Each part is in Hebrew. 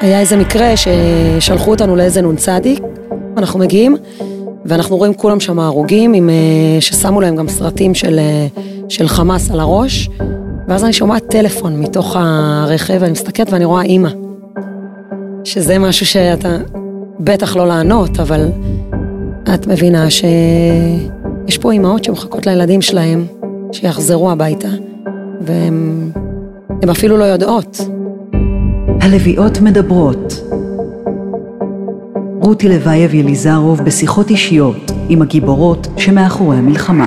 היה איזה מקרה ששלחו אותנו לאיזה נ"צ, אנחנו מגיעים, ואנחנו רואים כולם שם הרוגים, עם, אה, ששמו להם גם סרטים של, אה, של חמאס על הראש, ואז אני שומעת טלפון מתוך הרכב, ואני מסתכלת ואני רואה אימא. שזה משהו שאתה, בטח לא לענות, אבל את מבינה שיש פה אימהות שמחכות לילדים שלהם, שיחזרו הביתה, והן אפילו לא יודעות. הלוויות מדברות. רותי לוייב יליזרוב בשיחות אישיות עם הגיבורות שמאחורי המלחמה.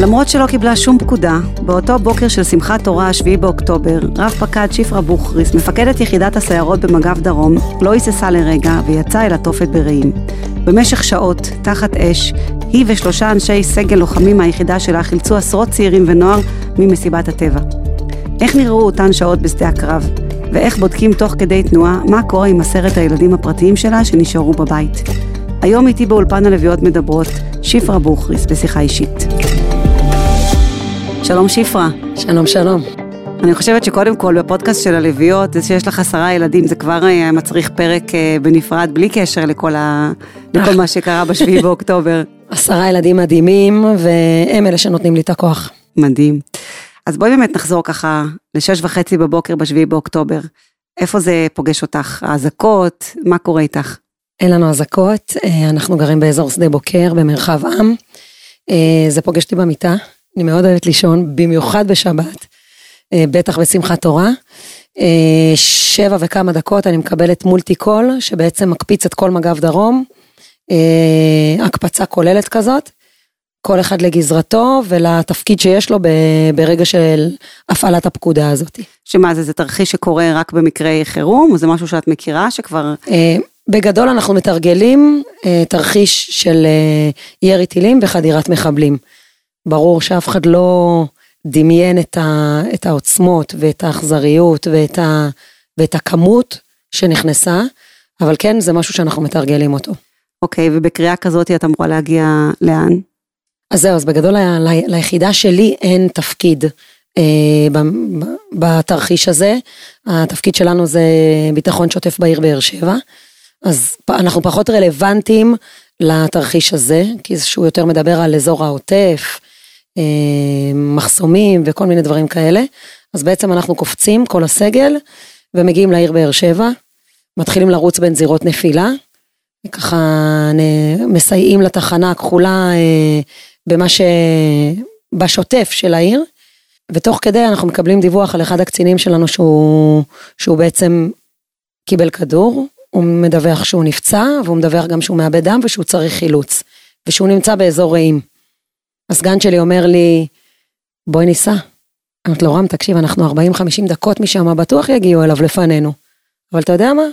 למרות שלא קיבלה שום פקודה, באותו בוקר של שמחת תורה, 7 באוקטובר, רב פקד שפרה בוכריס, מפקדת יחידת הסיירות במג"ב דרום, לא היססה לרגע ויצאה אל התופת ברעים. במשך שעות, תחת אש, היא ושלושה אנשי סגל לוחמים מהיחידה שלה חילצו עשרות צעירים ונוער ממסיבת הטבע. איך נראו אותן שעות בשדה הקרב? ואיך בודקים תוך כדי תנועה מה קורה עם עשרת הילדים הפרטיים שלה שנשארו בבית. היום איתי באולפן הלוויות מדברות, שפרה בוכריס בשיחה אישית. שלום שפרה. שלום שלום. אני חושבת שקודם כל בפודקאסט של הלוויות, זה שיש לך עשרה ילדים, זה כבר אה, מצריך פרק אה, בנפרד, בלי קשר לכל, ה... לכל מה שקרה בשביעי באוקטובר. עשרה ילדים מדהימים, והם אלה שנותנים לי את הכוח. מדהים. אז בואי באמת נחזור ככה לשש וחצי בבוקר בשביעי באוקטובר. איפה זה פוגש אותך? האזעקות? מה קורה איתך? אין לנו אזעקות, אה, אנחנו גרים באזור שדה בוקר, במרחב עם. זה פוגש אותי במיטה, אני מאוד אוהבת לישון, במיוחד בשבת, אה, בטח בשמחת תורה. אה, שבע וכמה דקות אני מקבלת מולטי קול, שבעצם מקפיץ את כל מג"ב דרום, אה, הקפצה כוללת כזאת, כל אחד לגזרתו ולתפקיד שיש לו ברגע של הפעלת הפקודה הזאת. שמה זה, זה תרחיש שקורה רק במקרי חירום, או זה משהו שאת מכירה שכבר... בגדול אנחנו מתרגלים תרחיש של ירי טילים וחדירת מחבלים. ברור שאף אחד לא דמיין את, ה, את העוצמות ואת האכזריות ואת, ה, ואת הכמות שנכנסה, אבל כן, זה משהו שאנחנו מתרגלים אותו. אוקיי, okay, ובקריאה כזאת את אמורה להגיע לאן? אז זהו, אז בגדול ליחידה שלי אין תפקיד אה, ב, ב, בתרחיש הזה. התפקיד שלנו זה ביטחון שוטף בעיר באר שבע, אז אנחנו פחות רלוונטיים לתרחיש הזה, כי שהוא יותר מדבר על אזור העוטף, אה, מחסומים וכל מיני דברים כאלה. אז בעצם אנחנו קופצים, כל הסגל, ומגיעים לעיר באר שבע, מתחילים לרוץ בין זירות נפילה, וככה מסייעים לתחנה הכחולה אה, במה ש... בשוטף של העיר, ותוך כדי אנחנו מקבלים דיווח על אחד הקצינים שלנו שהוא, שהוא בעצם קיבל כדור, הוא מדווח שהוא נפצע, והוא מדווח גם שהוא מאבד דם ושהוא צריך חילוץ, ושהוא נמצא באזור רעים. הסגן שלי אומר לי, בואי ניסע. אמרתי לו, רם, תקשיב, אנחנו 40-50 דקות משם, בטוח יגיעו אליו לפנינו. אבל אתה יודע מה?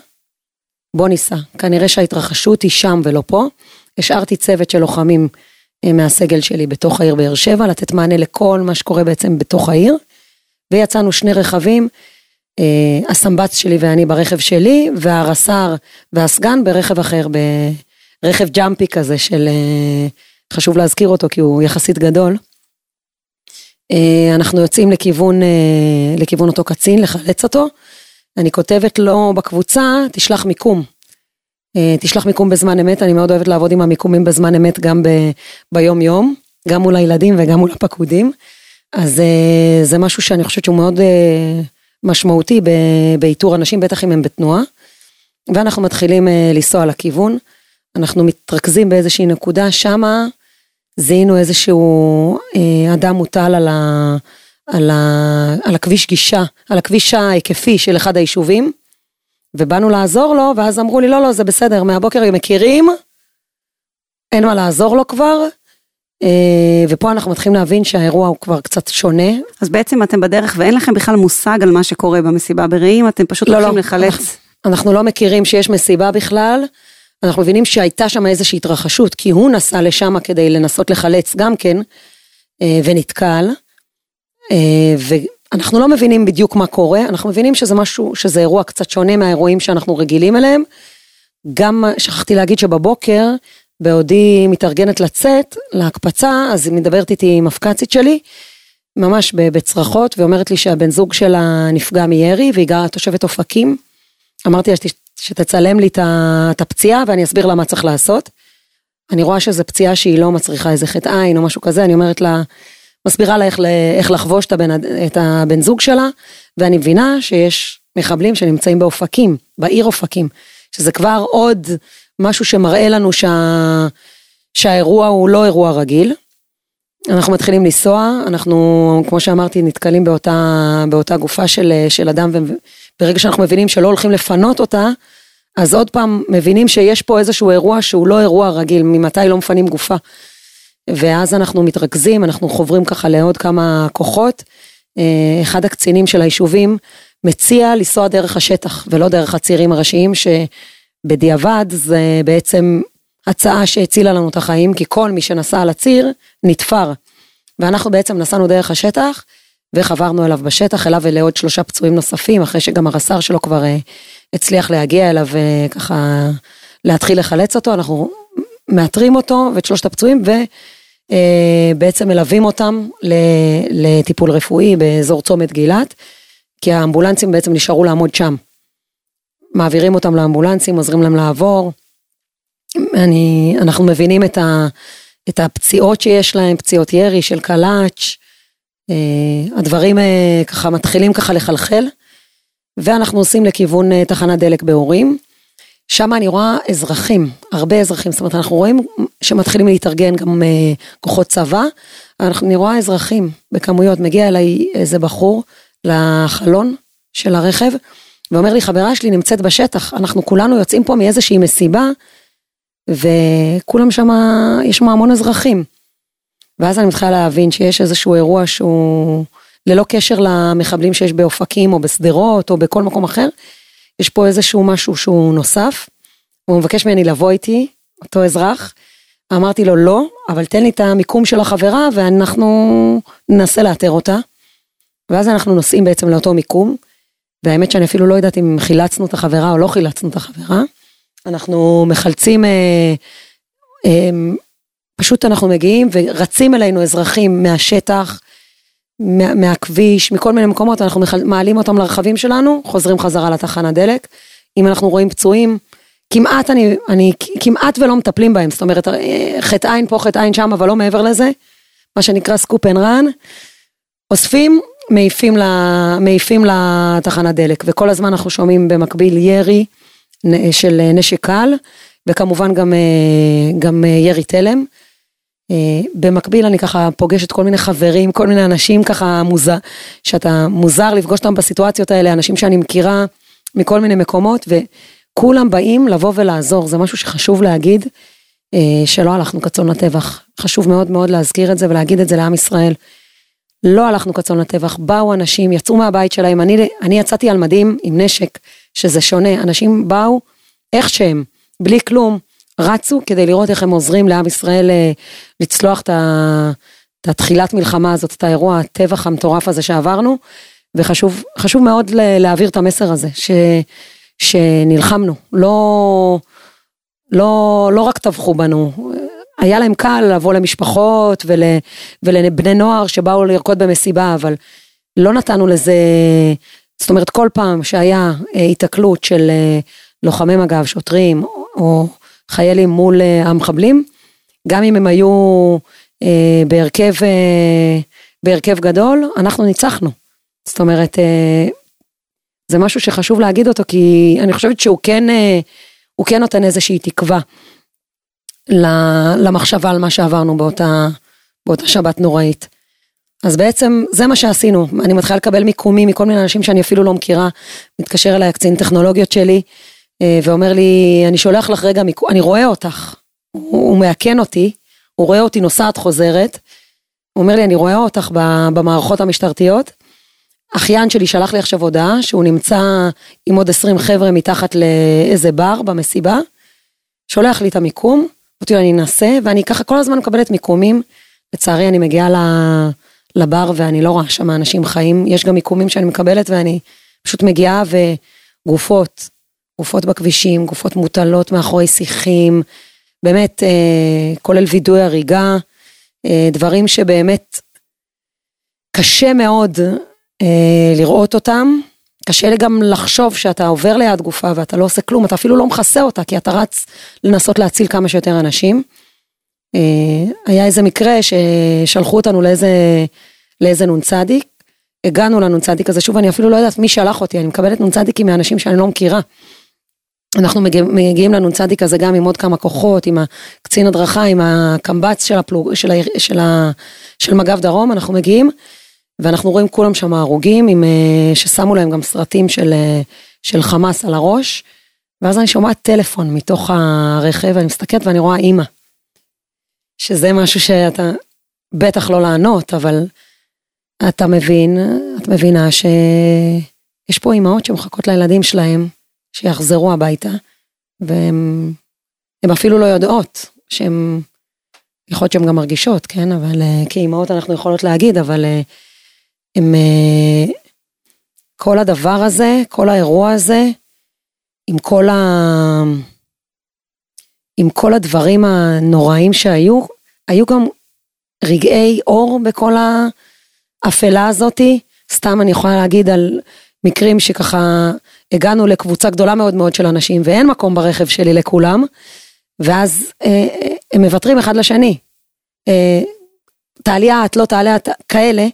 בוא ניסע. כנראה שההתרחשות היא שם ולא פה. השארתי צוות של לוחמים מהסגל שלי בתוך העיר באר שבע, לתת מענה לכל מה שקורה בעצם בתוך העיר. ויצאנו שני רכבים, אה, הסמב"ץ שלי ואני ברכב שלי, והרס"ר והסגן ברכב אחר, ברכב ג'אמפי כזה של אה, חשוב להזכיר אותו כי הוא יחסית גדול. אה, אנחנו יוצאים לכיוון, אה, לכיוון אותו קצין, לחלץ אותו. אני כותבת לו בקבוצה, תשלח מיקום. אה, תשלח מיקום בזמן אמת, אני מאוד אוהבת לעבוד עם המיקומים בזמן אמת גם ב, ביום יום, גם מול הילדים וגם מול הפקודים. אז זה משהו שאני חושבת שהוא מאוד משמעותי באיתור אנשים, בטח אם הם בתנועה. ואנחנו מתחילים לנסוע לכיוון. אנחנו מתרכזים באיזושהי נקודה שמה, זיהינו איזשהו אה, אדם מוטל על, ה, על, ה, על הכביש גישה, על הכביש ההיקפי של אחד היישובים, ובאנו לעזור לו, ואז אמרו לי, לא, לא, זה בסדר, מהבוקר הם מכירים, אין מה לעזור לו כבר, אה, ופה אנחנו מתחילים להבין שהאירוע הוא כבר קצת שונה. אז בעצם אתם בדרך ואין לכם בכלל מושג על מה שקורה במסיבה ברעים, אתם פשוט לא, הולכים לא, לחלץ. אנחנו, אנחנו לא מכירים שיש מסיבה בכלל. אנחנו מבינים שהייתה שם איזושהי התרחשות, כי הוא נסע לשם כדי לנסות לחלץ גם כן, אה, ונתקל. אה, ואנחנו לא מבינים בדיוק מה קורה, אנחנו מבינים שזה משהו, שזה אירוע קצת שונה מהאירועים שאנחנו רגילים אליהם. גם שכחתי להגיד שבבוקר, בעודי מתארגנת לצאת להקפצה, אז היא מדברת איתי עם מפקצית שלי, ממש בצרחות, ואומרת לי שהבן זוג שלה נפגע מירי, והיא גרה תושבת אופקים. אמרתי לה שתצלם לי את הפציעה ואני אסביר לה מה צריך לעשות. אני רואה שזו פציעה שהיא לא מצריכה איזה חטא עין או משהו כזה, אני אומרת לה, מסבירה לה איך, איך לחבוש את הבן, את הבן זוג שלה, ואני מבינה שיש מחבלים שנמצאים באופקים, בעיר אופקים, שזה כבר עוד משהו שמראה לנו שה, שהאירוע הוא לא אירוע רגיל. אנחנו מתחילים לנסוע, אנחנו, כמו שאמרתי, נתקלים באותה, באותה גופה של, של אדם, וברגע שאנחנו מבינים שלא הולכים לפנות אותה, אז עוד פעם מבינים שיש פה איזשהו אירוע שהוא לא אירוע רגיל, ממתי לא מפנים גופה. ואז אנחנו מתרכזים, אנחנו חוברים ככה לעוד כמה כוחות. אה, אחד הקצינים של היישובים מציע לנסוע דרך השטח ולא דרך הצירים הראשיים, שבדיעבד זה בעצם הצעה שהצילה לנו את החיים, כי כל מי שנסע על הציר נתפר. ואנחנו בעצם נסענו דרך השטח וחברנו אליו בשטח, אליו ולעוד שלושה פצועים נוספים, אחרי שגם הרס"ר שלו כבר אה, הצליח להגיע אליו וככה אה, להתחיל לחלץ אותו, אנחנו מאתרים אותו ואת שלושת הפצועים ובעצם מלווים אותם לטיפול רפואי באזור צומת גילת, כי האמבולנסים בעצם נשארו לעמוד שם. מעבירים אותם לאמבולנסים, עוזרים להם לעבור. אני, אנחנו מבינים את, ה, את הפציעות שיש להם, פציעות ירי של קלאץ', אה, הדברים אה, ככה מתחילים ככה לחלחל, ואנחנו עושים לכיוון אה, תחנת דלק בהורים. שם אני רואה אזרחים, הרבה אזרחים, זאת אומרת אנחנו רואים שמתחילים להתארגן גם כוחות צבא, אני רואה אזרחים בכמויות, מגיע אליי איזה בחור לחלון של הרכב, ואומר לי חברה שלי נמצאת בשטח, אנחנו כולנו יוצאים פה מאיזושהי מסיבה, וכולם שם, יש שם המון אזרחים. ואז אני מתחילה להבין שיש איזשהו אירוע שהוא ללא קשר למחבלים שיש באופקים או בשדרות או בכל מקום אחר, יש פה איזשהו משהו שהוא נוסף, הוא מבקש ממני לבוא איתי, אותו אזרח, אמרתי לו לא, אבל תן לי את המיקום של החברה ואנחנו ננסה לאתר אותה. ואז אנחנו נוסעים בעצם לאותו מיקום, והאמת שאני אפילו לא יודעת אם חילצנו את החברה או לא חילצנו את החברה. אנחנו מחלצים, אה, אה, פשוט אנחנו מגיעים ורצים אלינו אזרחים מהשטח, מה, מהכביש, מכל מיני מקומות, אנחנו מעלים אותם לרכבים שלנו, חוזרים חזרה לתחנה דלק. אם אנחנו רואים פצועים, כמעט אני, אני כמעט ולא מטפלים בהם, זאת אומרת חטא עין פה, חטא עין שם, אבל לא מעבר לזה, מה שנקרא scoop and run, אוספים, מעיפים, לה, מעיפים לתחנת דלק, וכל הזמן אנחנו שומעים במקביל ירי של נשק קל, וכמובן גם, גם ירי תלם. במקביל אני ככה פוגשת כל מיני חברים, כל מיני אנשים ככה מוזר, שאתה מוזר לפגוש אותם בסיטואציות האלה, אנשים שאני מכירה מכל מיני מקומות, וכולם באים לבוא ולעזור, זה משהו שחשוב להגיד, שלא הלכנו כצאן לטבח, חשוב מאוד מאוד להזכיר את זה ולהגיד את זה לעם ישראל. לא הלכנו כצאן לטבח, באו אנשים, יצאו מהבית שלהם, אני, אני יצאתי על מדים עם נשק, שזה שונה, אנשים באו איך שהם, בלי כלום, רצו כדי לראות איך הם עוזרים לעם ישראל אה, לצלוח את התחילת מלחמה הזאת, את האירוע הטבח המטורף הזה שעברנו, וחשוב מאוד להעביר את המסר הזה, ש, שנלחמנו, לא, לא, לא רק טבחו בנו, היה להם קל לבוא למשפחות ול, ולבני נוער שבאו לרקוד במסיבה, אבל לא נתנו לזה, זאת אומרת כל פעם שהיה היתקלות של לוחמי מג"ב, שוטרים או חיילים מול המחבלים, גם אם הם היו אה, בהרכב, אה, בהרכב גדול, אנחנו ניצחנו. זאת אומרת, אה, זה משהו שחשוב להגיד אותו, כי אני חושבת שהוא כן, אה, הוא כן נותן איזושהי תקווה למחשבה על מה שעברנו באותה, באותה שבת נוראית. אז בעצם זה מה שעשינו, אני מתחילה לקבל מיקומים מכל מיני אנשים שאני אפילו לא מכירה, מתקשר אליי הקצין טכנולוגיות שלי, אה, ואומר לי, אני שולח לך רגע מיקום, אני רואה אותך, הוא, הוא מאכן אותי, הוא רואה אותי נוסעת חוזרת, הוא אומר לי, אני רואה אותך במערכות המשטרתיות, אחיין שלי שלח לי עכשיו הודעה שהוא נמצא עם עוד 20 חבר'ה מתחת לאיזה בר במסיבה, שולח לי את המיקום, אמרתי לו אני אנסה, ואני ככה כל הזמן מקבלת מיקומים, לצערי אני מגיעה לבר ואני לא רואה שם אנשים חיים, יש גם מיקומים שאני מקבלת ואני פשוט מגיעה וגופות, גופות בכבישים, גופות מוטלות מאחורי שיחים, באמת, אה, כולל וידוי הריגה, אה, דברים שבאמת קשה מאוד אה, לראות אותם, קשה לי גם לחשוב שאתה עובר ליד גופה ואתה לא עושה כלום, אתה אפילו לא מכסה אותה, כי אתה רץ לנסות להציל כמה שיותר אנשים. אה, היה איזה מקרה ששלחו אותנו לאיזה, לאיזה נ"צ, הגענו לנ"צ הזה, שוב אני אפילו לא יודעת מי שלח אותי, אני מקבלת נ"צים מאנשים שאני לא מכירה. אנחנו מגיעים, מגיעים לנ"צ הזה גם עם עוד כמה כוחות, עם הקצין הדרכה, עם הקמב"ץ של, הפלוג, של, של, של, של מג"ב דרום, אנחנו מגיעים, ואנחנו רואים כולם שם הרוגים, עם, אה, ששמו להם גם סרטים של, אה, של חמאס על הראש, ואז אני שומעת טלפון מתוך הרכב, ואני מסתכלת ואני רואה אימא. שזה משהו שאתה, בטח לא לענות, אבל אתה מבין, את מבינה שיש פה אימהות שמחכות לילדים שלהם, שיחזרו הביתה, והן אפילו לא יודעות שהן, יכול להיות שהן גם מרגישות, כן, אבל אה, כאימהות אנחנו יכולות להגיד, אבל הם, אה, אה, כל הדבר הזה, כל האירוע הזה, עם כל ה... עם כל הדברים הנוראים שהיו, היו גם רגעי אור בכל האפלה הזאתי. סתם אני יכולה להגיד על מקרים שככה הגענו לקבוצה גדולה מאוד מאוד של אנשים ואין מקום ברכב שלי לכולם, ואז אה, אה הם מוותרים אחד לשני. אה, תעלי את, לא תעלה את, כאלה,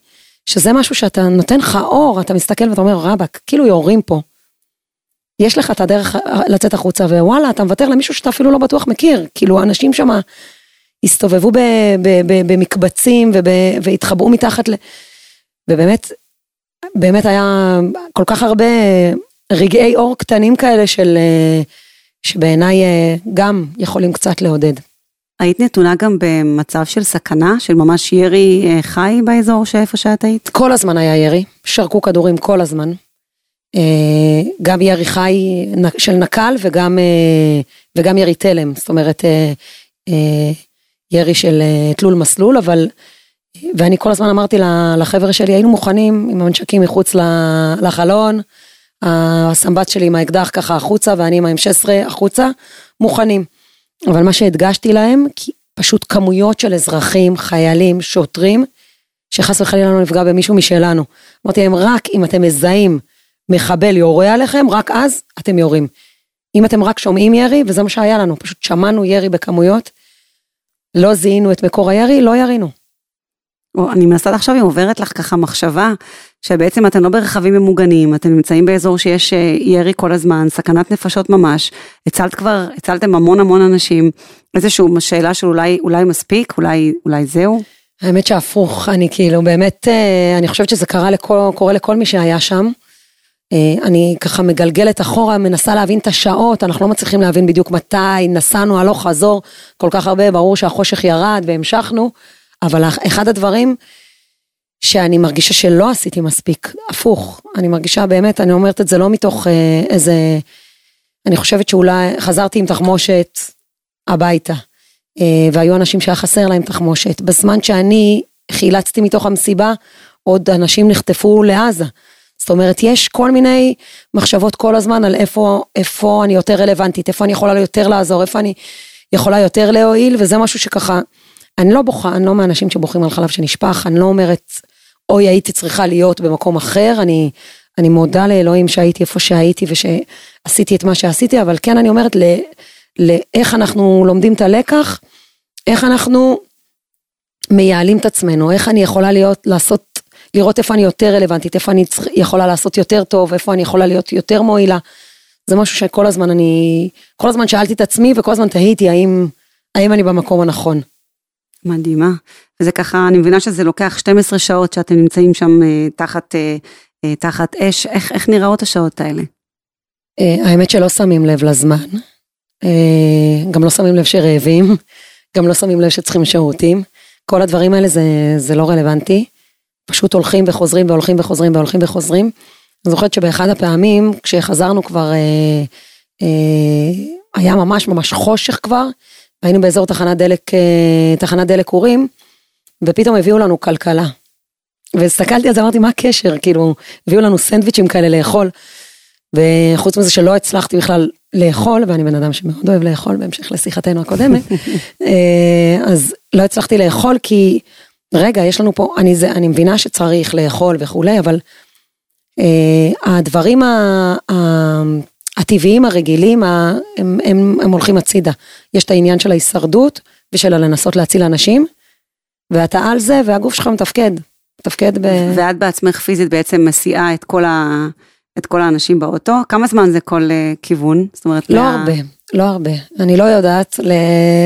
שזה משהו שאתה נותן לך אור, אתה מסתכל ואתה אומר רבאק, כאילו יורים פה. יש לך את הדרך לצאת החוצה, ווואלה, אתה מוותר למישהו שאתה אפילו לא בטוח מכיר. כאילו, אנשים שם הסתובבו ב, ב, ב, במקבצים וב, והתחבאו מתחת ל... ובאמת, באמת היה כל כך הרבה רגעי אור קטנים כאלה של... שבעיניי גם יכולים קצת לעודד. היית נתונה גם במצב של סכנה, של ממש ירי חי באזור שאיפה שאת היית? כל הזמן היה ירי, שרקו כדורים כל הזמן. אה, גם ירי חי של נקל וגם, אה, וגם ירי תלם, זאת אומרת אה, ירי של תלול מסלול, אבל, ואני כל הזמן אמרתי לחבר'ה שלי, היינו מוכנים עם המנשקים מחוץ לחלון, הסמבט שלי עם האקדח ככה החוצה ואני עם ה-M16 החוצה, מוכנים. אבל מה שהדגשתי להם, פשוט כמויות של אזרחים, חיילים, שוטרים, שחס וחלילה לא נפגע במישהו משלנו. אמרתי להם, רק אם אתם מזהים מחבל יורה עליכם, רק אז אתם יורים. אם אתם רק שומעים ירי, וזה מה שהיה לנו, פשוט שמענו ירי בכמויות, לא זיהינו את מקור הירי, לא ירינו. אני מנסה לחשוב אם עוברת לך ככה מחשבה, שבעצם אתם לא ברכבים ממוגנים, אתם נמצאים באזור שיש אה, ירי כל הזמן, סכנת נפשות ממש, הצלת כבר, הצלתם המון המון אנשים, איזושהי שאלה של אולי, אולי מספיק, אולי, אולי זהו? האמת שהפוך, אני כאילו באמת, אה, אני חושבת שזה קרה לכל, קורה לכל מי שהיה שם. אה, אני ככה מגלגלת אחורה, מנסה להבין את השעות, אנחנו לא מצליחים להבין בדיוק מתי, נסענו הלוך חזור כל כך הרבה, ברור שהחושך ירד והמשכנו, אבל אחד הדברים שאני מרגישה שלא עשיתי מספיק, הפוך, אני מרגישה באמת, אני אומרת את זה לא מתוך אה, איזה, אני חושבת שאולי חזרתי עם תחמושת הביתה, אה, והיו אנשים שהיה חסר להם תחמושת, בזמן שאני חילצתי מתוך המסיבה, עוד אנשים נחטפו לעזה. זאת אומרת, יש כל מיני מחשבות כל הזמן על איפה, איפה אני יותר רלוונטית, איפה אני יכולה יותר לעזור, איפה אני יכולה יותר להועיל, וזה משהו שככה, אני לא בוכה, אני לא מהאנשים שבוכים על חלב שנשפך, אני לא אומרת, אוי, הייתי צריכה להיות במקום אחר, אני, אני מודה לאלוהים שהייתי איפה שהייתי ושעשיתי את מה שעשיתי, אבל כן אני אומרת לאיך אנחנו לומדים את הלקח, איך אנחנו מייעלים את עצמנו, איך אני יכולה להיות, לעשות לראות איפה אני יותר רלוונטית, איפה אני יכולה לעשות יותר טוב, איפה אני יכולה להיות יותר מועילה. זה משהו שכל הזמן אני, כל הזמן שאלתי את עצמי וכל הזמן תהיתי האם, האם אני במקום הנכון. מדהימה. וזה ככה, אני מבינה שזה לוקח 12 שעות שאתם נמצאים שם אה, תחת, אה, אה, תחת אש, איך, איך נראות השעות האלה? האמת שלא שמים לב לזמן, גם לא שמים לב שרעבים, גם לא שמים לב שצריכים שירותים. כל הדברים האלה זה, זה לא רלוונטי. פשוט הולכים וחוזרים והולכים וחוזרים והולכים וחוזרים. אני זוכרת שבאחד הפעמים, כשחזרנו כבר, היה ממש ממש חושך כבר, היינו באזור תחנת דלק, אה, תחנת דלק אורים, ופתאום הביאו לנו כלכלה. והסתכלתי על זה, אמרתי, מה הקשר? כאילו, הביאו לנו סנדוויצ'ים כאלה לאכול, וחוץ מזה שלא הצלחתי בכלל לאכול, ואני בן אדם שמאוד אוהב לאכול בהמשך לשיחתנו הקודמת, אה, אז לא הצלחתי לאכול כי רגע, יש לנו פה, אני, זה, אני מבינה שצריך לאכול וכולי, אבל אה, הדברים ה, ה, הטבעיים הרגילים, ה, הם, הם, הם הולכים הצידה. יש את העניין של ההישרדות ושל לנסות להציל אנשים, ואתה על זה, והגוף שלך מתפקד. מתפקד ב... ואת בעצמך פיזית בעצם מסיעה את כל, ה... את כל האנשים באוטו, כמה זמן זה כל uh, כיוון? זאת אומרת, לא מה... הרבה, לא הרבה. אני לא יודעת,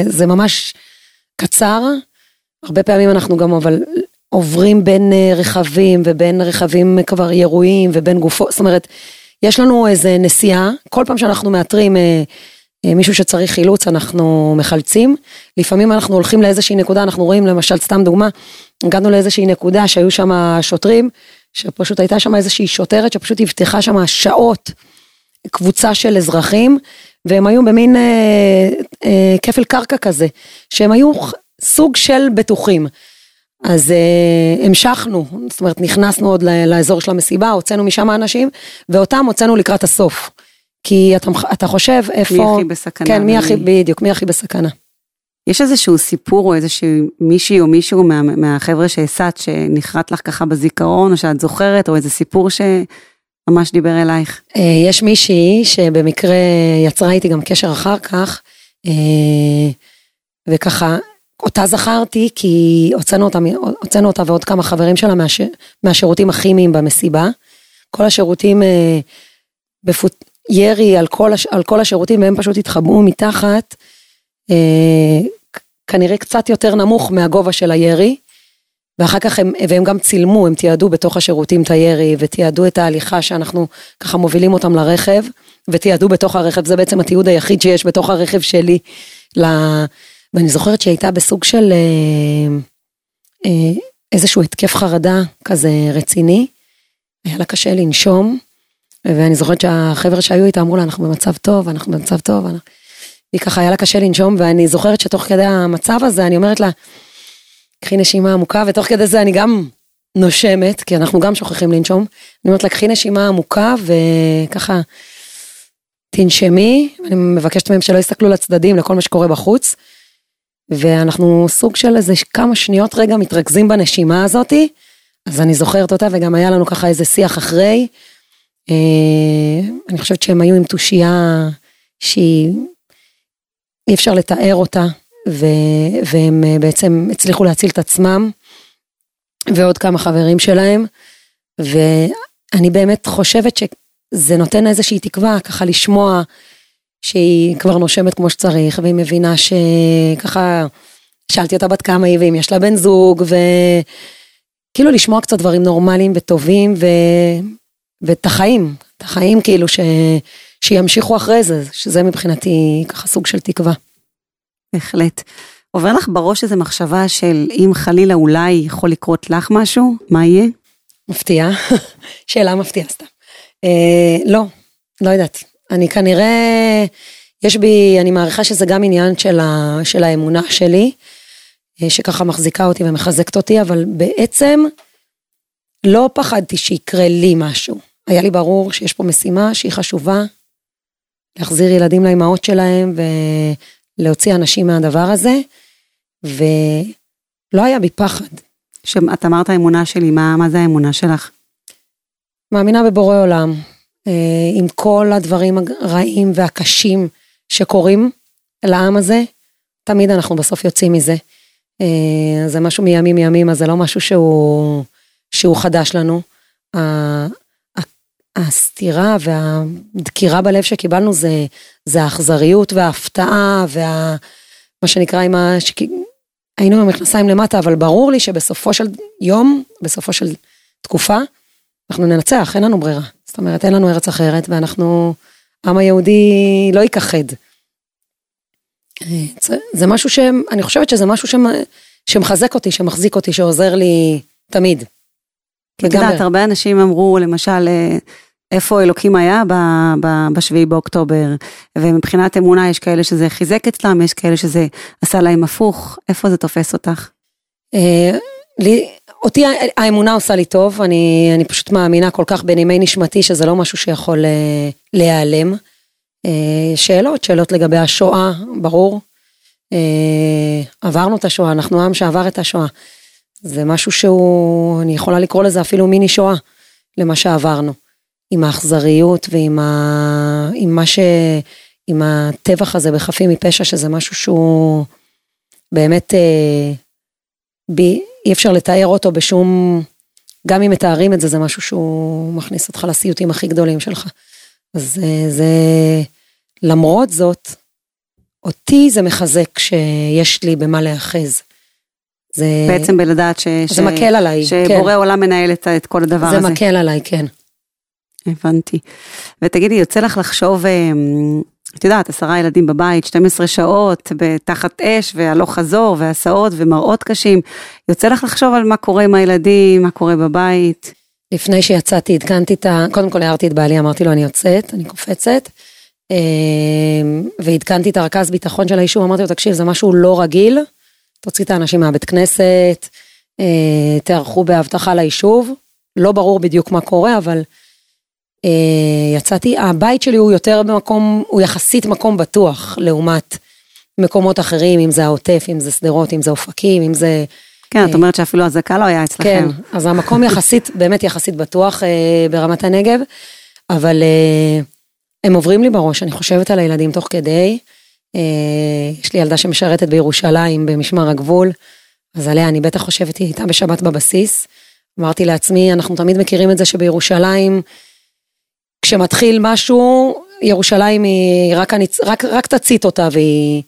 זה ממש קצר. הרבה פעמים אנחנו גם אבל עוברים בין אה, רכבים ובין רכבים כבר ירויים ובין גופות, זאת אומרת, יש לנו איזה נסיעה, כל פעם שאנחנו מאתרים אה, אה, מישהו שצריך חילוץ אנחנו מחלצים, לפעמים אנחנו הולכים לאיזושהי נקודה, אנחנו רואים למשל, סתם דוגמה, הגענו לאיזושהי נקודה שהיו שם שוטרים, שפשוט הייתה שם איזושהי שוטרת שפשוט הבטיחה שם שעות קבוצה של אזרחים, והם היו במין אה, אה, כפל קרקע כזה, שהם היו סוג של בטוחים. אז uh, המשכנו, זאת אומרת נכנסנו עוד לאזור של המסיבה, הוצאנו משם אנשים, ואותם הוצאנו לקראת הסוף. כי אתה, אתה חושב איפה... מי הכי בסכנה. כן, מי הכי, בדיוק, מי הכי בסכנה. יש איזשהו סיפור או איזשהו מישהי או מישהו מה, מהחבר'ה שהסעת שנחרט לך ככה בזיכרון, או שאת זוכרת, או איזה סיפור שממש דיבר אלייך? Uh, יש מישהי שבמקרה יצרה איתי גם קשר אחר כך, uh, וככה אותה זכרתי כי הוצאנו אותה, הוצאנו אותה ועוד כמה חברים שלה מהש, מהשירותים הכימיים במסיבה. כל השירותים, אה, בפוט, ירי על כל, הש, על כל השירותים והם פשוט התחבאו מתחת, אה, כנראה קצת יותר נמוך מהגובה של הירי. ואחר כך הם, והם גם צילמו, הם תיעדו בתוך השירותים את הירי ותיעדו את ההליכה שאנחנו ככה מובילים אותם לרכב ותיעדו בתוך הרכב, זה בעצם התיעוד היחיד שיש בתוך הרכב שלי. ואני זוכרת שהיא הייתה בסוג של אה, אה, איזשהו התקף חרדה כזה רציני. היה לה קשה לנשום, ואני זוכרת שהחבר'ה שהיו איתה אמרו לה, אנחנו במצב טוב, אנחנו במצב טוב. היא ככה היה לה קשה לנשום, ואני זוכרת שתוך כדי המצב הזה, אני אומרת לה, קחי נשימה עמוקה, ותוך כדי זה אני גם נושמת, כי אנחנו גם שוכחים לנשום. אני אומרת לה, קחי נשימה עמוקה, וככה תנשמי, אני מבקשת מהם שלא יסתכלו לצדדים, לכל מה שקורה בחוץ. ואנחנו סוג של איזה כמה שניות רגע מתרכזים בנשימה הזאתי, אז אני זוכרת אותה וגם היה לנו ככה איזה שיח אחרי. אה, אני חושבת שהם היו עם תושייה שהיא, אי אפשר לתאר אותה, ו, והם אה, בעצם הצליחו להציל את עצמם, ועוד כמה חברים שלהם, ואני באמת חושבת שזה נותן איזושהי תקווה ככה לשמוע שהיא כבר נושמת כמו שצריך, והיא מבינה שככה, שאלתי אותה בת כמה היא, ואם יש לה בן זוג, וכאילו לשמוע קצת דברים נורמליים וטובים, ו... ואת החיים, את החיים כאילו ש... שימשיכו אחרי זה, שזה מבחינתי ככה סוג של תקווה. בהחלט. עובר לך בראש איזה מחשבה של אם חלילה אולי יכול לקרות לך משהו, מה יהיה? מפתיעה, שאלה מפתיעה סתם. אה, לא, לא יודעת. אני כנראה, יש בי, אני מעריכה שזה גם עניין של, ה, של האמונה שלי, אה, שככה מחזיקה אותי ומחזקת אותי, אבל בעצם לא פחדתי שיקרה לי משהו. היה לי ברור שיש פה משימה שהיא חשובה, להחזיר ילדים לאימהות שלהם ולהוציא אנשים מהדבר הזה, ולא היה בי פחד. שאת אמרת האמונה שלי, מה, מה זה האמונה שלך? מאמינה בבורא עולם, עם כל הדברים הרעים והקשים שקורים לעם הזה, תמיד אנחנו בסוף יוצאים מזה. אה, זה משהו מימים אז זה לא משהו שהוא, שהוא חדש לנו. הסתירה והדקירה בלב שקיבלנו זה, זה האכזריות וההפתעה וה... מה שנקרא עם ה... היינו עם המכנסיים למטה, אבל ברור לי שבסופו של יום, בסופו של תקופה, אנחנו ננצח, אין לנו ברירה. זאת אומרת, אין לנו ארץ אחרת, ואנחנו, העם היהודי לא ייכחד. זה משהו ש... אני חושבת שזה משהו ש... שמחזק אותי, שמחזיק אותי, שעוזר לי תמיד. את יודעת, הרבה אנשים אמרו, למשל, אה, איפה אלוקים היה בשביעי באוקטובר, ומבחינת אמונה יש כאלה שזה חיזק אצלם, יש כאלה שזה עשה להם הפוך, איפה זה תופס אותך? אה, לי, אותי האמונה עושה לי טוב, אני, אני פשוט מאמינה כל כך בנימי נשמתי שזה לא משהו שיכול uh, להיעלם. Uh, שאלות, שאלות לגבי השואה, ברור. Uh, עברנו את השואה, אנחנו עם שעבר את השואה. זה משהו שהוא, אני יכולה לקרוא לזה אפילו מיני שואה, למה שעברנו. עם האכזריות ועם ה... עם מה ש... עם הטבח הזה בחפים מפשע, שזה משהו שהוא באמת, אה, ב... אי אפשר לתאר אותו בשום... גם אם מתארים את זה, זה משהו שהוא מכניס אותך לסיוטים הכי גדולים שלך. אז אה, זה... למרות זאת, אותי זה מחזק שיש לי במה להאחז. זה... בעצם בלדעת ש... זה ש... מקל עליי, שבורא כן. עולם מנהל את, את כל הדבר זה הזה. זה מקל עליי, כן. הבנתי. ותגידי, יוצא לך לחשוב, אה, את יודעת, עשרה ילדים בבית, 12 שעות, תחת אש, והלוך חזור, והסעות, ומראות קשים. יוצא לך לחשוב על מה קורה עם הילדים, מה קורה בבית? לפני שיצאתי, עדכנתי את ה... קודם כל הערתי את בעלי, אמרתי לו, אני יוצאת, אני קופצת. אה, ועדכנתי את הרכז ביטחון של היישוב, אמרתי לו, תקשיב, זה משהו לא רגיל, תוציא את האנשים מהבית כנסת, אה, תערכו באבטחה ליישוב. לא ברור בדיוק מה קורה, אבל יצאתי, הבית שלי הוא יותר במקום, הוא יחסית מקום בטוח, לעומת מקומות אחרים, אם זה העוטף, אם זה שדרות, אם זה אופקים, אם זה... כן, את אה, אומרת שאפילו אזעקה לא היה אצלכם. כן, אז המקום יחסית, באמת יחסית בטוח אה, ברמת הנגב, אבל הם עוברים לי בראש, אני חושבת על הילדים תוך כדי. יש לי ילדה שמשרתת בירושלים, במשמר הגבול, אז עליה אני בטח חושבת, היא הייתה בשבת בבסיס. אמרתי לעצמי, אנחנו תמיד מכירים את זה שבירושלים, כשמתחיל משהו, ירושלים היא רק, הניצ... רק, רק תצית אותה והיא...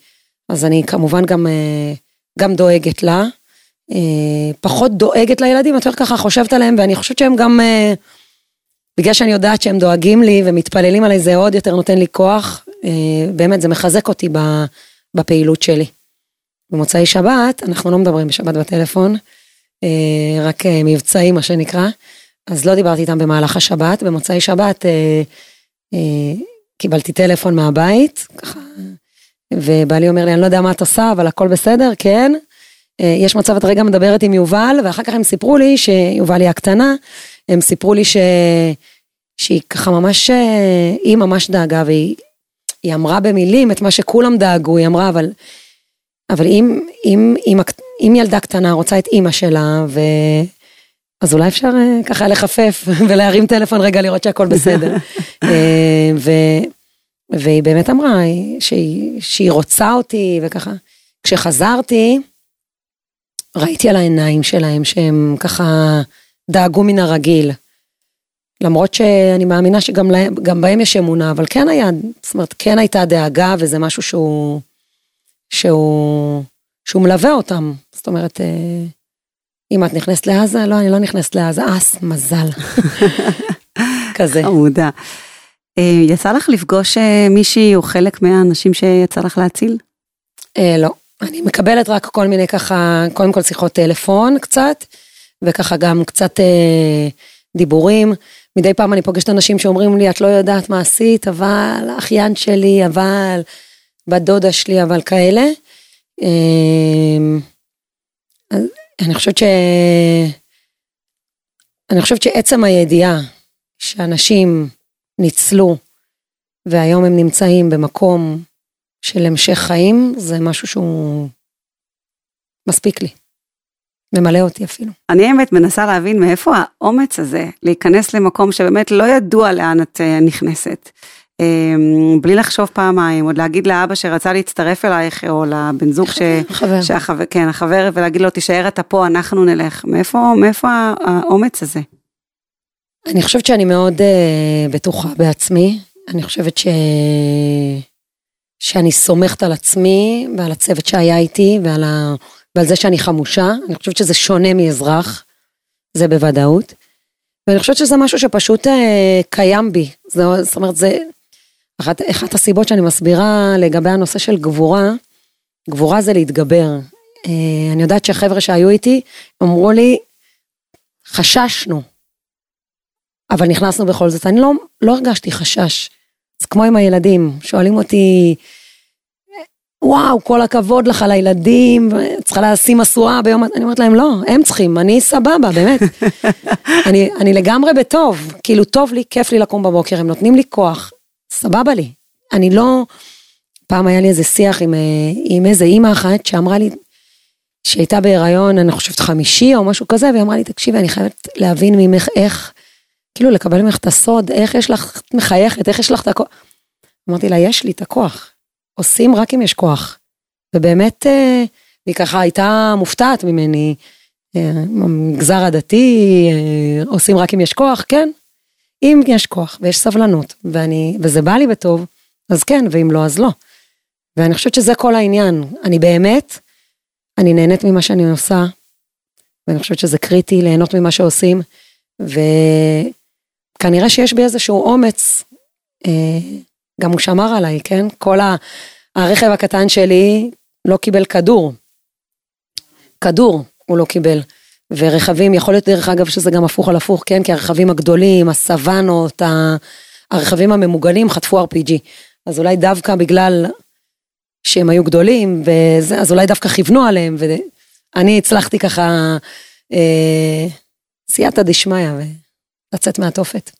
אז אני כמובן גם, אה, גם דואגת לה. אה, פחות דואגת לילדים, יותר ככה חושבת עליהם, ואני חושבת שהם גם, אה, בגלל שאני יודעת שהם דואגים לי ומתפללים עליי, זה עוד יותר נותן לי כוח. באמת, זה מחזק אותי בפעילות שלי. במוצאי שבת, אנחנו לא מדברים בשבת בטלפון, רק מבצעים, מה שנקרא. אז לא דיברתי איתם במהלך השבת, במוצאי שבת אה, אה, קיבלתי טלפון מהבית, ככה, ובעלי אומר לי, אני לא יודע מה את עושה, אבל הכל בסדר, כן. אה, יש מצב, את רגע מדברת עם יובל, ואחר כך הם סיפרו לי, שיובל היא הקטנה, הם סיפרו לי ש... שהיא ככה ממש, אה, היא ממש דאגה, והיא אמרה במילים את מה שכולם דאגו, היא אמרה, אבל, אבל אם, אם, אם, אם ילדה קטנה רוצה את אימא שלה, ו... אז אולי אפשר אה, ככה לחפף ולהרים טלפון רגע לראות שהכל בסדר. אה, ו, והיא באמת אמרה שהיא, שהיא רוצה אותי וככה. כשחזרתי, ראיתי על העיניים שלהם שהם ככה דאגו מן הרגיל. למרות שאני מאמינה שגם להם, בהם יש אמונה, אבל כן היה, זאת אומרת, כן הייתה דאגה וזה משהו שהוא, שהוא, שהוא מלווה אותם. זאת אומרת, אם את נכנסת לעזה, לא, אני לא נכנסת לעזה, אס, מזל. כזה. חמודה. אה, יצא לך לפגוש אה, מישהי או חלק מהאנשים שיצא לך להציל? אה, לא. אני מקבלת רק כל מיני ככה, קודם כל שיחות טלפון קצת, וככה גם קצת דיבורים. מדי פעם אני פוגשת אנשים שאומרים לי, את לא יודעת מה עשית, אבל אחיין שלי, אבל בת דודה שלי, אבל כאלה. אה, אני חושבת ש... אני חושבת שעצם הידיעה שאנשים ניצלו והיום הם נמצאים במקום של המשך חיים, זה משהו שהוא מספיק לי. ממלא אותי אפילו. אני האמת מנסה להבין מאיפה האומץ הזה להיכנס למקום שבאמת לא ידוע לאן את אה, נכנסת. אמ, בלי לחשוב פעמיים, עוד להגיד לאבא שרצה להצטרף אלייך, או לבן זוג ש... חבר. שהחבר, כן, החבר, ולהגיד לו, תישאר אתה פה, אנחנו נלך. מאיפה, מאיפה האומץ הזה? אני חושבת שאני מאוד uh, בטוחה בעצמי. אני חושבת ש... שאני סומכת על עצמי ועל הצוות שהיה איתי ועל, ה... ועל זה שאני חמושה. אני חושבת שזה שונה מאזרח, זה בוודאות. ואני חושבת שזה משהו שפשוט uh, קיים בי. זאת אומרת, זה... אחת, אחת הסיבות שאני מסבירה לגבי הנושא של גבורה, גבורה זה להתגבר. אה, אני יודעת שהחבר'ה שהיו איתי אמרו לי, חששנו, אבל נכנסנו בכל זאת. אני לא, לא הרגשתי חשש. זה כמו עם הילדים, שואלים אותי, וואו, כל הכבוד לך לילדים, צריכה לשים משואה ביום, אני אומרת להם, לא, הם צריכים, אני סבבה, באמת. אני, אני לגמרי בטוב, כאילו טוב לי, כיף לי לקום בבוקר, הם נותנים לי כוח, סבבה לי. אני לא... פעם היה לי איזה שיח עם, אה, עם איזה אימא אחת שאמרה לי, שהייתה בהיריון, אני חושבת חמישי או משהו כזה, והיא אמרה לי, תקשיבי, אני חייבת להבין ממך איך, כאילו לקבל ממך את הסוד, איך יש לך, את מחייכת, איך יש לך את הכוח. אמרתי לה, יש לי את הכוח. עושים רק אם יש כוח. ובאמת, אה, היא ככה הייתה מופתעת ממני. אה, המגזר הדתי, עושים רק אם יש כוח, כן. אם יש כוח ויש סבלנות, ואני, וזה בא לי בטוב, אז כן, ואם לא, אז לא. ואני חושבת שזה כל העניין. אני באמת, אני נהנית ממה שאני עושה, ואני חושבת שזה קריטי ליהנות ממה שעושים, וכנראה שיש בי איזשהו אומץ, אה, גם הוא שמר עליי, כן? כל ה... הרכב הקטן שלי לא קיבל כדור. כדור הוא לא קיבל. ורכבים, יכול להיות דרך אגב שזה גם הפוך על הפוך, כן? כי הרכבים הגדולים, הסוואנות, הרכבים הממוגנים חטפו RPG. אז אולי דווקא בגלל שהם היו גדולים, וזה, אז אולי דווקא כיוונו עליהם, ואני הצלחתי ככה אה, סייעתא דשמיא ולצאת מהתופת.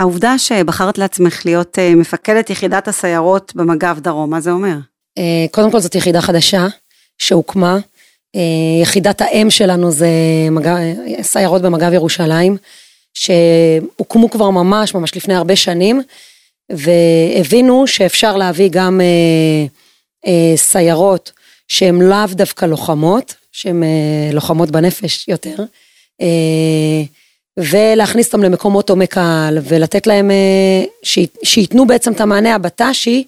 העובדה שבחרת לעצמך להיות אה, מפקדת יחידת הסיירות במג"ב דרום, מה זה אומר? אה, קודם כל זאת יחידה חדשה שהוקמה. אה, יחידת האם שלנו זה מגב, סיירות במג"ב ירושלים, שהוקמו כבר ממש ממש לפני הרבה שנים, והבינו שאפשר להביא גם סיירות שהן לאו דווקא לוחמות, שהן לוחמות בנפש יותר. ולהכניס אותם למקומות עומק קהל ולתת אה, שייתנו בעצם את המענה הבט"שי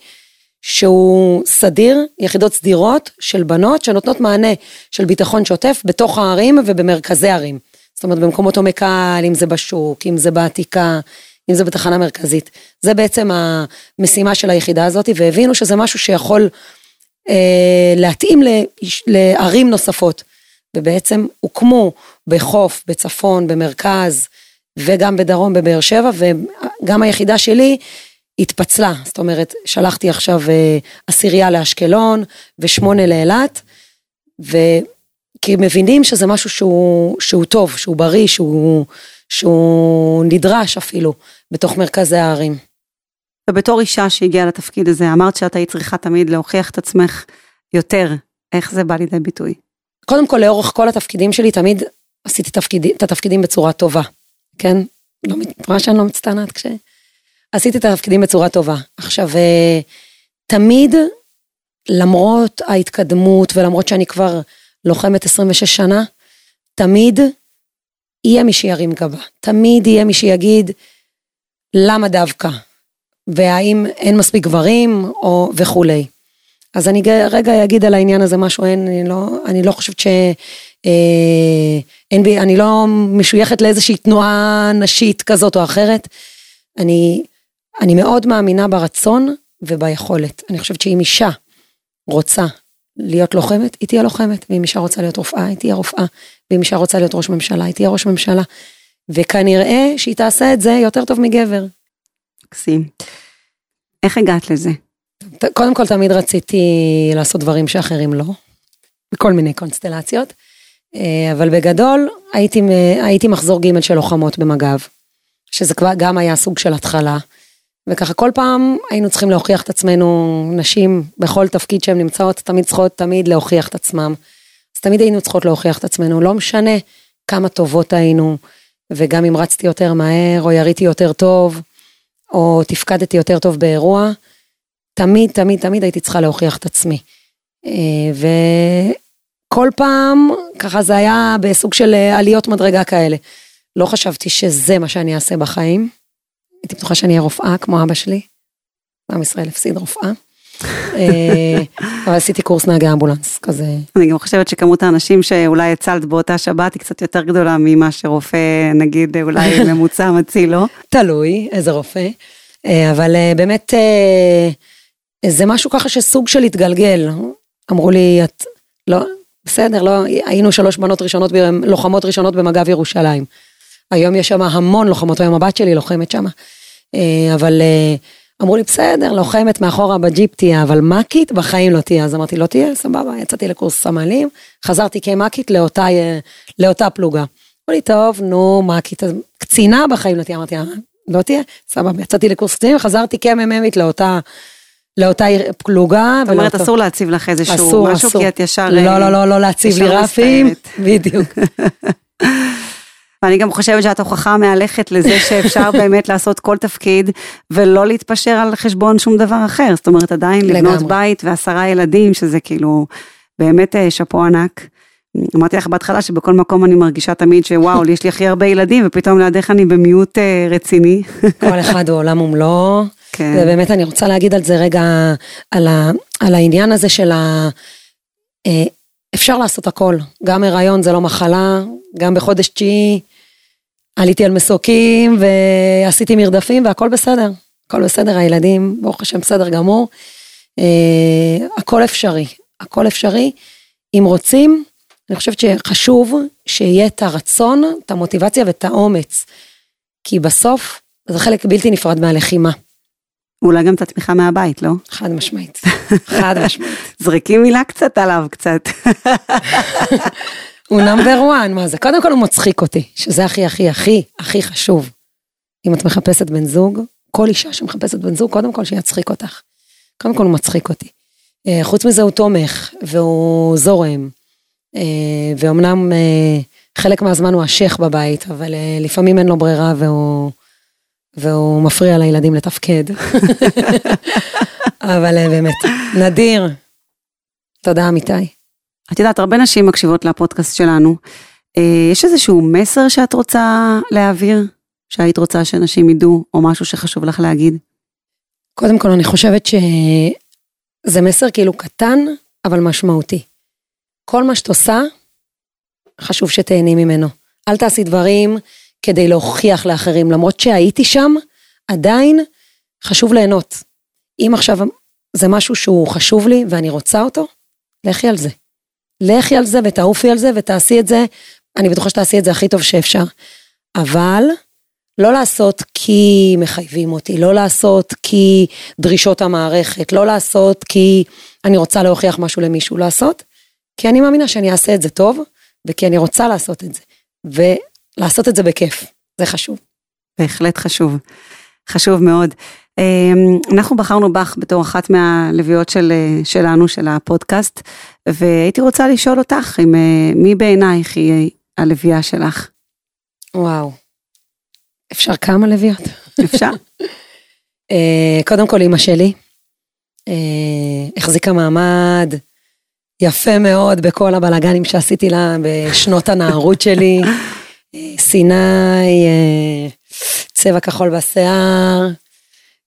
שהוא סדיר, יחידות סדירות של בנות שנותנות מענה של ביטחון שוטף בתוך הערים ובמרכזי ערים. זאת אומרת במקומות עומק קהל, אם זה בשוק, אם זה בעתיקה, אם זה בתחנה מרכזית. זה בעצם המשימה של היחידה הזאת והבינו שזה משהו שיכול אה, להתאים לערים נוספות. ובעצם הוקמו בחוף, בצפון, במרכז וגם בדרום בבאר שבע, וגם היחידה שלי התפצלה, זאת אומרת, שלחתי עכשיו אה, עשירייה לאשקלון ושמונה לאילת, וכי מבינים שזה משהו שהוא, שהוא טוב, שהוא בריא, שהוא, שהוא נדרש אפילו בתוך מרכזי הערים. ובתור אישה שהגיעה לתפקיד הזה, אמרת שאת היית צריכה תמיד להוכיח את עצמך יותר, איך זה בא לידי ביטוי? קודם כל, לאורך כל התפקידים שלי, תמיד עשיתי תפקיד, את התפקידים בצורה טובה, כן? לא, רואה שאני לא מצטענת כש... עשיתי את התפקידים בצורה טובה. עכשיו, אה, תמיד, למרות ההתקדמות ולמרות שאני כבר לוחמת 26 שנה, תמיד יהיה מי שירים גבה. תמיד יהיה מי שיגיד, למה דווקא? והאם אין מספיק גברים או וכולי. אז אני רגע אגיד על העניין הזה משהו, אין, אני לא, אני לא חושבת ש... אה, אין בי, אני לא משויכת לאיזושהי תנועה נשית כזאת או אחרת. אני, אני מאוד מאמינה ברצון וביכולת. אני חושבת שאם אישה רוצה להיות לוחמת, היא תהיה לוחמת, ואם אישה רוצה להיות רופאה, היא תהיה רופאה, ואם אישה רוצה להיות ראש ממשלה, היא תהיה ראש ממשלה. וכנראה שהיא תעשה את זה יותר טוב מגבר. מקסים. איך הגעת לזה? קודם כל תמיד רציתי לעשות דברים שאחרים לא, בכל מיני קונסטלציות, אה, אבל בגדול הייתי, הייתי מחזור ג' של לוחמות במג"ב, שזה כבר גם היה סוג של התחלה, וככה כל פעם היינו צריכים להוכיח את עצמנו, נשים בכל תפקיד שהן נמצאות, תמיד צריכות תמיד להוכיח את עצמם. אז תמיד היינו צריכות להוכיח את עצמנו, לא משנה כמה טובות היינו, וגם אם רצתי יותר מהר, או יריתי יותר טוב, או תפקדתי יותר טוב באירוע, תמיד, תמיד, תמיד הייתי צריכה להוכיח את עצמי. אה, וכל פעם, ככה זה היה בסוג של אה, עליות מדרגה כאלה. לא חשבתי שזה מה שאני אעשה בחיים. הייתי בטוחה שאני אהיה רופאה כמו אבא שלי. עם ישראל הפסיד רופאה. אה, אבל עשיתי קורס נהגי אמבולנס, כזה. אני גם חושבת שכמות האנשים שאולי הצלת באותה שבת היא קצת יותר גדולה ממה שרופא, נגיד, אולי ממוצע מציל, לא? תלוי איזה רופא. אבל באמת, זה משהו ככה שסוג של התגלגל. אמרו לי, את, לא, בסדר, לא, היינו שלוש בנות ראשונות, לוחמות ראשונות במג"ב ירושלים. היום יש שם המון לוחמות, היום הבת שלי לוחמת שם. אה, אבל אה, אמרו לי, בסדר, לוחמת מאחורה בג'יפ תהיה, אבל מ"כית בחיים לא תהיה. אז אמרתי, לא תהיה, סבבה, יצאתי לקורס סמלים, חזרתי כמ"כית לאותה, אה, לאותה פלוגה. אמרו לי, טוב, נו, מ"כית, קצינה בחיים לא תהיה. אמרתי, לא תהיה, סבבה, יצאתי לקורס קצינים, חזרתי כמ"מית לאותה... לאותה פלוגה. זאת אומרת, ולאותו- אסור להציב לך איזשהו אסור, משהו, אסור. כי את ישר... לא, לא, לא, לא להציב לי רפים. בדיוק. ואני גם חושבת שאת הוכחה מהלכת לזה שאפשר באמת לעשות כל תפקיד, ולא להתפשר על חשבון שום דבר אחר. זאת אומרת, עדיין לבנות לגמרי. בית ועשרה ילדים, שזה כאילו באמת אה, שאפו ענק. אמרתי לך בהתחלה שבכל מקום אני מרגישה תמיד שוואו, יש לי הכי הרבה ילדים, ופתאום לידך אני במיעוט אה, רציני. כל אחד הוא עולם ומלואו. כן. ובאמת אני רוצה להגיד על זה רגע, על, ה, על העניין הזה של ה... אה, אפשר לעשות הכל, גם הריון זה לא מחלה, גם בחודש תשיעי עליתי על מסוקים ועשיתי מרדפים והכל בסדר, הכל בסדר, הילדים ברוך השם בסדר גמור, אה, הכל אפשרי, הכל אפשרי, אם רוצים, אני חושבת שחשוב שיהיה את הרצון, את המוטיבציה ואת האומץ, כי בסוף זה חלק בלתי נפרד מהלחימה. אולי גם את התמיכה מהבית, לא? חד משמעית, חד משמעית. זרקי מילה קצת עליו, קצת. הוא נאמבר וואן, מה זה? קודם כל הוא מצחיק אותי, שזה הכי הכי הכי הכי חשוב. אם את מחפשת בן זוג, כל אישה שמחפשת בן זוג, קודם כל שיצחיק אותך. קודם כל הוא מצחיק אותי. אה, חוץ מזה הוא תומך, והוא זורם, אה, ואומנם אה, חלק מהזמן הוא השייח בבית, אבל לפעמים אין לו ברירה והוא, והוא מפריע לילדים לתפקד. אבל באמת, נדיר. תודה אמיתי. את יודעת, הרבה נשים מקשיבות לפודקאסט שלנו. אה, יש איזשהו מסר שאת רוצה להעביר? שהיית רוצה שאנשים ידעו, או משהו שחשוב לך להגיד? קודם כל, אני חושבת שזה מסר כאילו קטן, אבל משמעותי. כל מה שאת עושה, חשוב שתהני ממנו. אל תעשי דברים כדי להוכיח לאחרים, למרות שהייתי שם, עדיין חשוב ליהנות. אם עכשיו זה משהו שהוא חשוב לי ואני רוצה אותו, לכי על זה. לכי על זה ותעופי על זה ותעשי את זה, אני בטוחה שתעשי את זה הכי טוב שאפשר. אבל לא לעשות כי מחייבים אותי, לא לעשות כי דרישות המערכת, לא לעשות כי אני רוצה להוכיח משהו למישהו, לעשות כי אני מאמינה שאני אעשה את זה טוב, וכי אני רוצה לעשות את זה, ולעשות את זה בכיף, זה חשוב. בהחלט חשוב. חשוב מאוד. אמ, אנחנו בחרנו בך בתור אחת מהלוויות של, אה, שלנו, של הפודקאסט, והייתי רוצה לשאול אותך, אם, אה, מי בעינייך היא הלוויה שלך? וואו. אפשר כמה לביאות? אפשר? אה, קודם כל אימא שלי, אה, החזיקה מעמד יפה מאוד בכל הבלאגנים שעשיתי לה בשנות הנערות שלי. סיני, צבע כחול בשיער,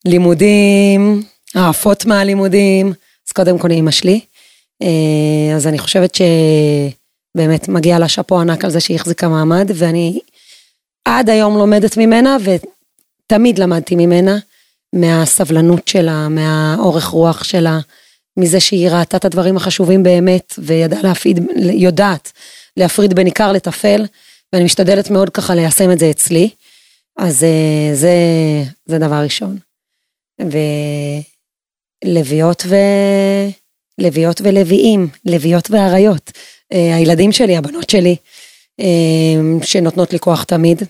לימודים, העפות מהלימודים, אז קודם כל אימא שלי. אה, אז אני חושבת שבאמת מגיע לה שאפו ענק על זה שהיא החזיקה מעמד, ואני עד היום לומדת ממנה, ותמיד למדתי ממנה, מהסבלנות שלה, מהאורך רוח שלה, מזה שהיא ראתה את הדברים החשובים באמת, וידעה להפריד, יודעת להפריד בין עיקר לטפל, ואני משתדלת מאוד ככה ליישם את זה אצלי. אז אה, זה, זה דבר ראשון. ולוויות ו... לוויות ולוויים, לוויות ואריות. אה, הילדים שלי, הבנות שלי, אה, שנותנות לי כוח תמיד,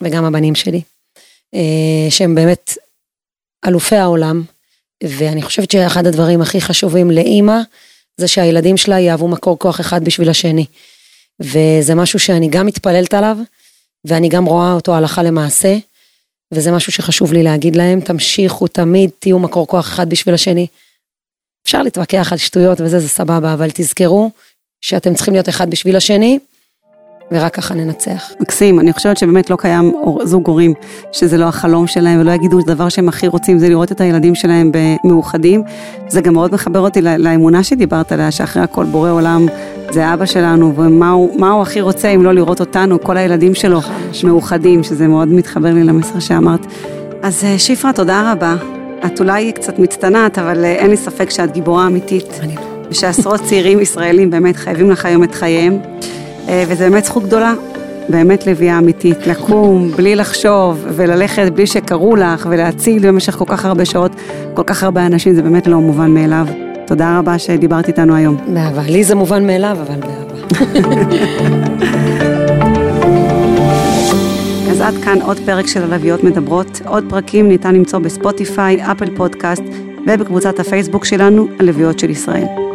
וגם הבנים שלי, אה, שהם באמת אלופי העולם, ואני חושבת שאחד הדברים הכי חשובים לאימא, זה שהילדים שלה יהוו מקור כוח אחד בשביל השני. וזה משהו שאני גם מתפללת עליו, ואני גם רואה אותו הלכה למעשה, וזה משהו שחשוב לי להגיד להם, תמשיכו תמיד, תהיו מקור כוח אחד בשביל השני. אפשר להתווכח על שטויות וזה, זה סבבה, אבל תזכרו שאתם צריכים להיות אחד בשביל השני, ורק ככה ננצח. מקסים, אני חושבת שבאמת לא קיים זוג הורים שזה לא החלום שלהם ולא יגידו שהדבר שהם הכי רוצים זה לראות את הילדים שלהם מאוחדים. זה גם מאוד מחבר אותי לאמונה שדיברת עליה, שאחרי הכל בורא עולם זה אבא שלנו, ומה הוא, הוא הכי רוצה אם לא לראות אותנו, כל הילדים שלו מאוחדים, שזה מאוד מתחבר לי למסר שאמרת. אז אה, שפרה, תודה רבה. את אולי קצת מצטנעת, אבל אה, אין לי ספק שאת גיבורה אמיתית. אני לא. ושעשרות צעירים ישראלים באמת חייבים לך היום את חייהם, אה, וזה באמת זכות גדולה, באמת לביאה אמיתית, לקום בלי לחשוב וללכת בלי שקראו לך ולהציל במשך כל כך הרבה שעות, כל כך הרבה אנשים, זה באמת לא מובן מאליו. תודה רבה שדיברת איתנו היום. באהבה. לי זה מובן מאליו, אבל באהבה. עד כאן עוד פרק של הלוויות מדברות. עוד פרקים ניתן למצוא בספוטיפיי, אפל פודקאסט ובקבוצת הפייסבוק שלנו, הלוויות של ישראל.